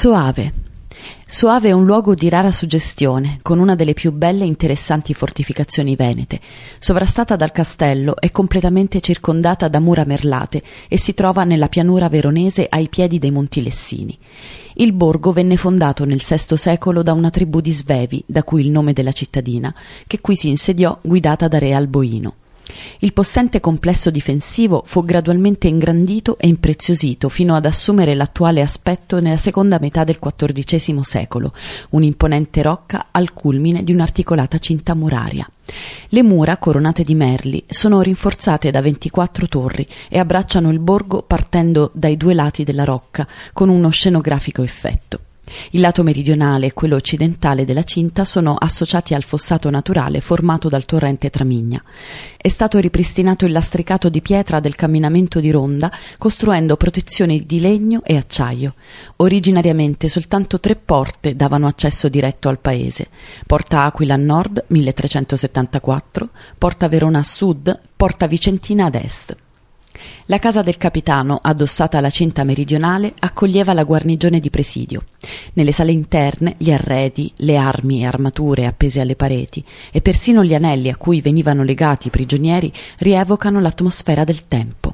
Soave. Soave è un luogo di rara suggestione, con una delle più belle e interessanti fortificazioni venete. Sovrastata dal castello, è completamente circondata da mura merlate e si trova nella pianura veronese ai piedi dei Monti Lessini. Il borgo venne fondato nel VI secolo da una tribù di Svevi, da cui il nome della cittadina, che qui si insediò guidata da re Alboino. Il possente complesso difensivo fu gradualmente ingrandito e impreziosito fino ad assumere l'attuale aspetto nella seconda metà del XIV secolo, un'imponente rocca al culmine di un'articolata cinta muraria. Le mura, coronate di merli, sono rinforzate da 24 torri e abbracciano il borgo partendo dai due lati della rocca, con uno scenografico effetto. Il lato meridionale e quello occidentale della cinta sono associati al fossato naturale formato dal torrente Tramigna. È stato ripristinato il lastricato di pietra del camminamento di ronda, costruendo protezioni di legno e acciaio. Originariamente soltanto tre porte davano accesso diretto al paese: Porta Aquila a nord 1374, Porta Verona a sud, Porta Vicentina ad est. La casa del capitano, addossata alla cinta meridionale, accoglieva la guarnigione di presidio. Nelle sale interne gli arredi, le armi e armature appese alle pareti e persino gli anelli a cui venivano legati i prigionieri rievocano l'atmosfera del tempo.